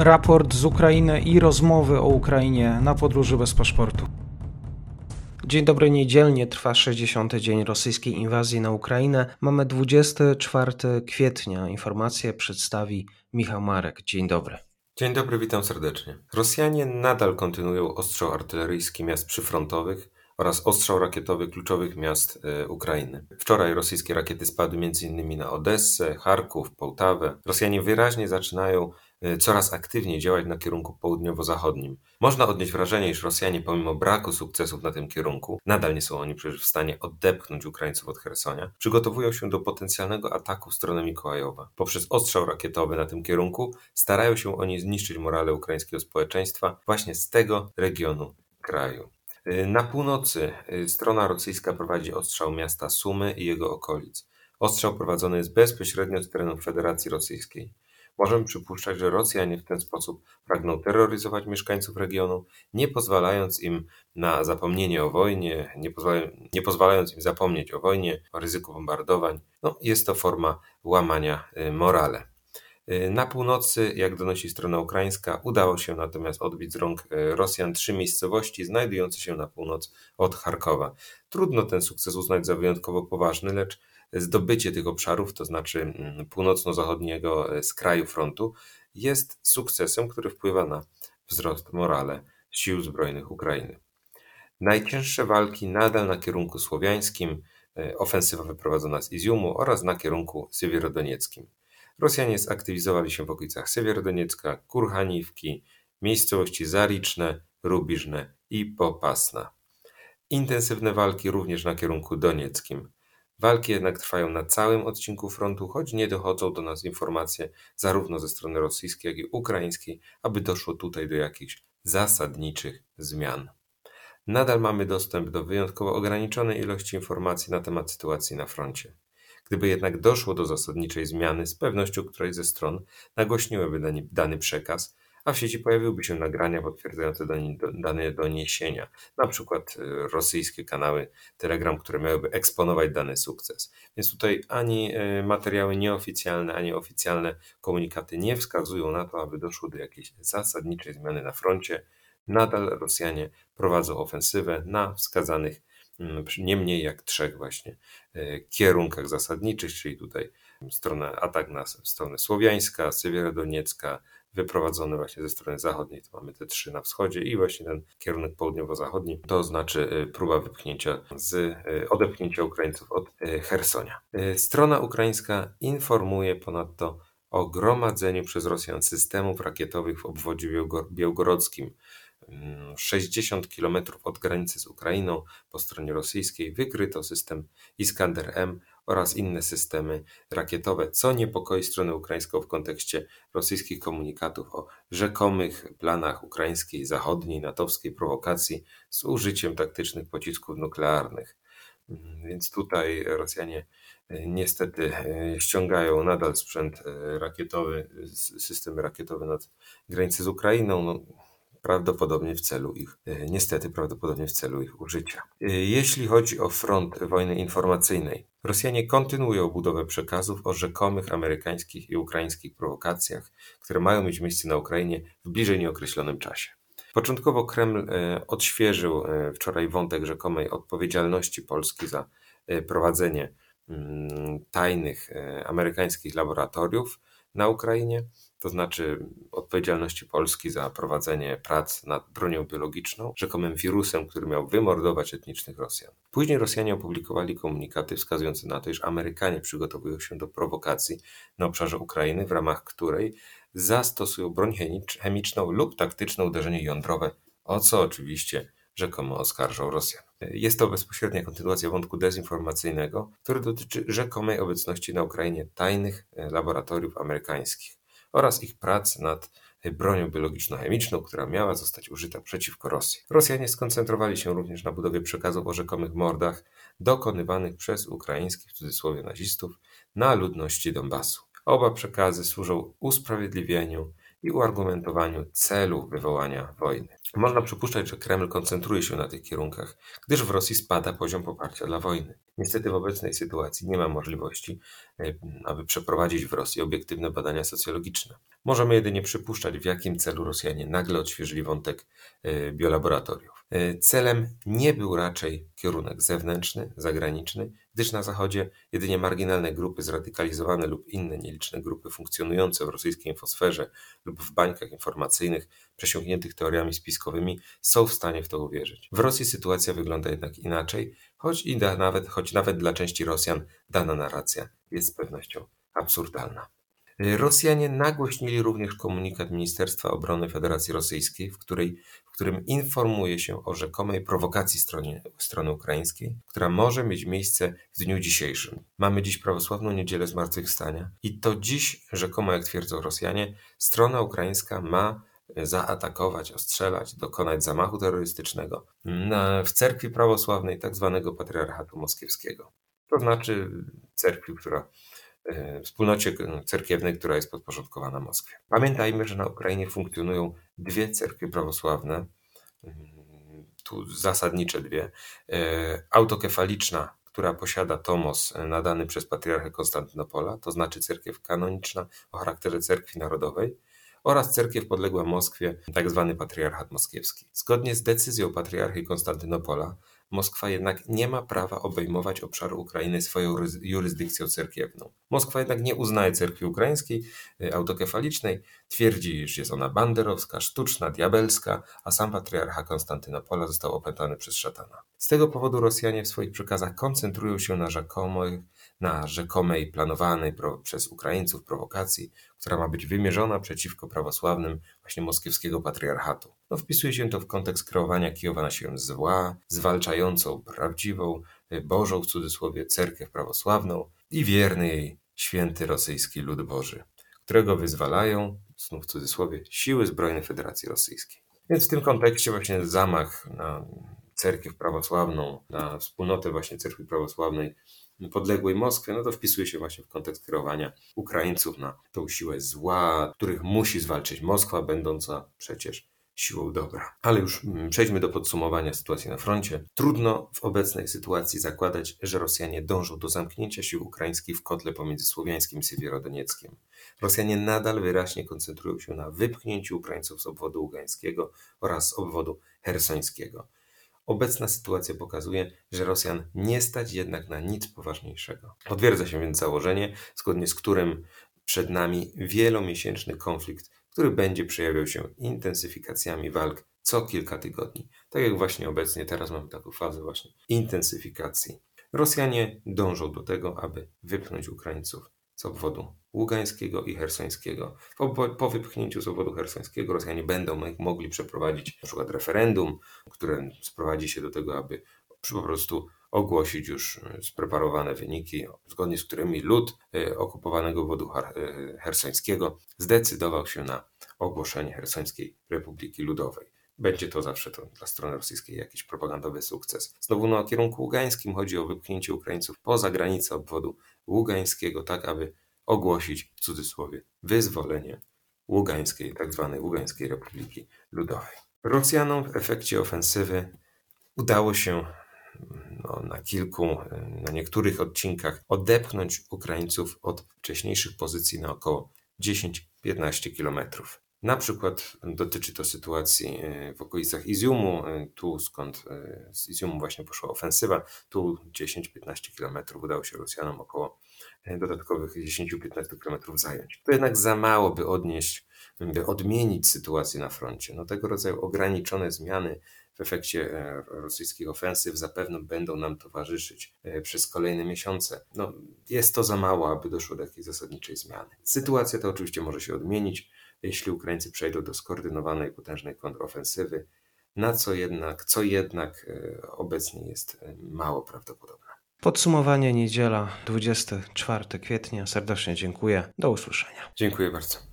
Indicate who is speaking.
Speaker 1: raport z Ukrainy i rozmowy o Ukrainie na podróży bez paszportu. Dzień dobry, niedzielnie trwa 60. dzień rosyjskiej inwazji na Ukrainę. Mamy 24 kwietnia. Informacje przedstawi Michał Marek. Dzień dobry.
Speaker 2: Dzień dobry, witam serdecznie. Rosjanie nadal kontynuują ostrzał artyleryjski miast przyfrontowych oraz ostrzał rakietowy kluczowych miast e, Ukrainy. Wczoraj rosyjskie rakiety spadły m.in. na Odessę, Charków, Połtawę. Rosjanie wyraźnie zaczynają coraz aktywniej działać na kierunku południowo-zachodnim. Można odnieść wrażenie, iż Rosjanie pomimo braku sukcesów na tym kierunku, nadal nie są oni przecież w stanie odepchnąć Ukraińców od Hersonia, przygotowują się do potencjalnego ataku w stronę Mikołajowa. Poprzez ostrzał rakietowy na tym kierunku starają się oni zniszczyć morale ukraińskiego społeczeństwa właśnie z tego regionu kraju. Y, na północy y, strona rosyjska prowadzi ostrzał miasta Sumy i jego okolic. Ostrzał prowadzony jest bezpośrednio z terenów Federacji Rosyjskiej. Możemy przypuszczać, że Rosjanie w ten sposób pragną terroryzować mieszkańców regionu, nie pozwalając im na zapomnienie o wojnie, nie, nie pozwalając im zapomnieć o wojnie, o ryzyku bombardowań. No, jest to forma łamania y, morale. Y, na północy, jak donosi strona ukraińska, udało się natomiast odbić z rąk y, Rosjan trzy miejscowości znajdujące się na północ od Charkowa. Trudno ten sukces uznać za wyjątkowo poważny, lecz zdobycie tych obszarów, to znaczy mm, północno-zachodniego skraju frontu, jest sukcesem, który wpływa na wzrost morale sił zbrojnych Ukrainy. Najcięższe walki nadal na kierunku słowiańskim, ofensywa wyprowadzona z Iziumu oraz na kierunku sywierodonieckim. Rosjanie zaktywizowali się w okolicach Sewierodoniecka, Kurhaniwki, miejscowości Zariczne, Rubiżne i Popasna. Intensywne walki również na kierunku donieckim. Walki jednak trwają na całym odcinku frontu, choć nie dochodzą do nas informacje zarówno ze strony rosyjskiej, jak i ukraińskiej, aby doszło tutaj do jakichś zasadniczych zmian. Nadal mamy dostęp do wyjątkowo ograniczonej ilości informacji na temat sytuacji na froncie. Gdyby jednak doszło do zasadniczej zmiany, z pewnością którejś ze stron nagłośniłyby dany przekaz, a w sieci pojawiłyby się nagrania potwierdzające dane doniesienia, na przykład y, rosyjskie kanały Telegram, które miałyby eksponować dany sukces. Więc tutaj ani y, materiały nieoficjalne, ani oficjalne komunikaty nie wskazują na to, aby doszło do jakiejś zasadniczej zmiany na froncie. Nadal Rosjanie prowadzą ofensywę na wskazanych nie mniej jak trzech właśnie e, kierunkach zasadniczych, czyli tutaj stronę, atak na stronę słowiańska, Sywierodoniecka, wyprowadzony właśnie ze strony zachodniej, to mamy te trzy na wschodzie i właśnie ten kierunek południowo-zachodni, to znaczy e, próba wypchnięcia z, e, odepchnięcia Ukraińców od Hersonia. Strona ukraińska informuje ponadto o gromadzeniu przez Rosjan systemów rakietowych w obwodzie białgorodzkim, 60 km od granicy z Ukrainą po stronie rosyjskiej wykryto system Iskander-M oraz inne systemy rakietowe, co niepokoi stronę ukraińską w kontekście rosyjskich komunikatów o rzekomych planach ukraińskiej zachodniej natowskiej prowokacji z użyciem taktycznych pocisków nuklearnych. Więc tutaj Rosjanie e, niestety e, ściągają nadal sprzęt e, rakietowy, systemy rakietowe nad granicę z Ukrainą. No, prawdopodobnie w celu ich, e, niestety prawdopodobnie w celu ich użycia. E, jeśli chodzi o front wojny informacyjnej, Rosjanie kontynuują budowę przekazów o rzekomych amerykańskich i ukraińskich prowokacjach, które mają mieć miejsce na Ukrainie w bliżej nieokreślonym czasie. Początkowo Kreml e, odświeżył wczoraj wątek rzekomej odpowiedzialności Polski za prowadzenie mm, tajnych amerykańskich laboratoriów na Ukrainie to znaczy odpowiedzialności Polski za prowadzenie prac nad bronią biologiczną, rzekomym wirusem, który miał wymordować etnicznych Rosjan. Później Rosjanie opublikowali komunikaty wskazujące na to, iż Amerykanie przygotowują się do prowokacji na obszarze Ukrainy, w ramach której zastosują broń chemiczną lub taktyczne uderzenie jądrowe, o co oczywiście rzekomo oskarżał Rosjan. Jest to bezpośrednia kontynuacja wątku dezinformacyjnego, który dotyczy rzekomej obecności na Ukrainie tajnych laboratoriów amerykańskich oraz ich prac nad bronią biologiczno-chemiczną, która miała zostać użyta przeciwko Rosji. Rosjanie skoncentrowali się również na budowie przekazów o rzekomych mordach dokonywanych przez ukraińskich w cudzysłowie nazistów na ludności Donbasu. Oba przekazy służą usprawiedliwieniu i uargumentowaniu celu wywołania wojny. Można przypuszczać, że Kreml koncentruje się na tych kierunkach, gdyż w Rosji spada poziom poparcia dla wojny. Niestety w obecnej sytuacji nie ma możliwości, e, aby przeprowadzić w Rosji obiektywne badania socjologiczne. Możemy jedynie przypuszczać, w jakim celu Rosjanie nagle odświeżyli wątek e, biolaboratoriów. E, celem nie był raczej kierunek zewnętrzny, zagraniczny, gdyż na Zachodzie jedynie marginalne grupy zradykalizowane lub inne nieliczne grupy funkcjonujące w rosyjskiej infosferze lub w bańkach informacyjnych przesiąkniętych teoriami spiskowymi są w stanie w to uwierzyć. W Rosji sytuacja wygląda jednak inaczej, choć, i da, nawet, choć nawet dla części Rosjan dana narracja jest z pewnością absurdalna. Rosjanie nagłośnili również komunikat Ministerstwa Obrony Federacji Rosyjskiej, w, której, w którym informuje się o rzekomej prowokacji strony, strony ukraińskiej, która może mieć miejsce w dniu dzisiejszym. Mamy dziś prawosławną niedzielę Zmartwychwstania i to dziś, rzekomo jak twierdzą Rosjanie, strona ukraińska ma zaatakować, ostrzelać, dokonać zamachu terrorystycznego w cerkwi prawosławnej tzw. Tak patriarchatu moskiewskiego. To znaczy cerkwi, która E, wspólnocie cerkiewnej, która jest podporządkowana Moskwie. Pamiętajmy, że na Ukrainie funkcjonują dwie cerkwie prawosławne, mm, tu zasadnicze dwie. E, autokefaliczna, która posiada tomos nadany przez patriarchę Konstantynopola, to znaczy cerkiew kanoniczna o charakterze cerkwi narodowej, oraz cerkiew podległa Moskwie, tzw. Tak patriarchat moskiewski. Zgodnie z decyzją patriarchy Konstantynopola, Moskwa jednak nie ma prawa obejmować obszaru Ukrainy swoją jurysdykcją cerkiewną. Moskwa jednak nie uznaje cerkwi ukraińskiej y, autokefalicznej, twierdzi, iż jest ona banderowska, sztuczna, diabelska, a sam patriarcha Konstantynopola został opętany przez szatana. Z tego powodu Rosjanie w swoich przekazach koncentrują się na na rzekomej planowanej przez Ukraińców prowokacji, która ma być wymierzona przeciwko prawosławnym właśnie moskiewskiego patriarchatu. No, wpisuje się to w kontekst kreowania Kijowa na siłę zła, zwalczającą prawdziwą, y, Bożą w cudzysłowie cerkiew prawosławną i wierny jej święty rosyjski lud Boży, którego wyzwalają, znów w cudzysłowie, siły zbrojne Federacji Rosyjskiej. Więc w tym kontekście właśnie zamach na cerkiew prawosławną, na wspólnotę właśnie cerkwi prawosławnej podległej Moskwie, no to wpisuje się właśnie w kontekst kierowania Ukraińców na tą siłę zła, których musi zwalczyć Moskwa, będąca przecież siłą dobra. Ale już mm, przejdźmy do podsumowania sytuacji na froncie. Trudno w obecnej sytuacji zakładać, że Rosjanie dążą do zamknięcia sił ukraińskich w kotle pomiędzy Słowiańskim i Siewierodonieckiem. Rosjanie nadal wyraźnie koncentrują się na wypchnięciu Ukraińców z obwodu ługańskiego oraz z obwodu hersońskiego. Obecna sytuacja pokazuje, że Rosjan nie stać jednak na nic poważniejszego. Potwierdza się więc założenie, zgodnie z którym przed nami wielomiesięczny konflikt, który będzie przejawiał się intensyfikacjami walk co kilka tygodni. Tak jak właśnie obecnie, teraz mamy taką fazę właśnie intensyfikacji. Rosjanie dążą do tego, aby wypchnąć Ukraińców z obwodu ługańskiego i hersońskiego. Po, po wypchnięciu z obwodu hersońskiego Rosjanie będą mogli przeprowadzić na przykład referendum, które sprowadzi się do tego, aby po prostu ogłosić już e, spreparowane wyniki, zgodnie z którymi lud e, okupowanego obwodu e, hersońskiego zdecydował się na ogłoszenie Hersońskiej Republiki Ludowej. Będzie to zawsze to dla strony rosyjskiej jakiś propagandowy sukces. Znowu na kierunku ługańskim chodzi o wypchnięcie Ukraińców poza granicę obwodu ługańskiego, tak aby ogłosić w cudzysłowie wyzwolenie ługańskiej. Tak ługańskiej Republiki Ludowej. Rosjanom w efekcie ofensywy udało się no, na kilku, na niektórych odcinkach odepchnąć Ukraińców od wcześniejszych pozycji na około 10-15 kilometrów. Na przykład dotyczy to sytuacji e, w okolicach Iziumu, e, tu skąd e, z Iziumu właśnie poszła ofensywa, tu 10-15 km udało się Rosjanom około dodatkowych 10-15 km zająć. To jednak za mało, by odnieść, by odmienić sytuację na froncie. No, tego rodzaju ograniczone zmiany w efekcie rosyjskich ofensyw zapewne będą nam towarzyszyć przez kolejne miesiące. No, jest to za mało, aby doszło do jakiejś zasadniczej zmiany. Sytuacja ta oczywiście może się odmienić jeśli Ukraińcy przejdą do skoordynowanej, potężnej kontrofensywy, na co jednak, co jednak e, obecnie jest e, mało prawdopodobne.
Speaker 1: Podsumowanie niedziela 24 kwietnia. Serdecznie dziękuję. Do usłyszenia.
Speaker 2: Dziękuję bardzo.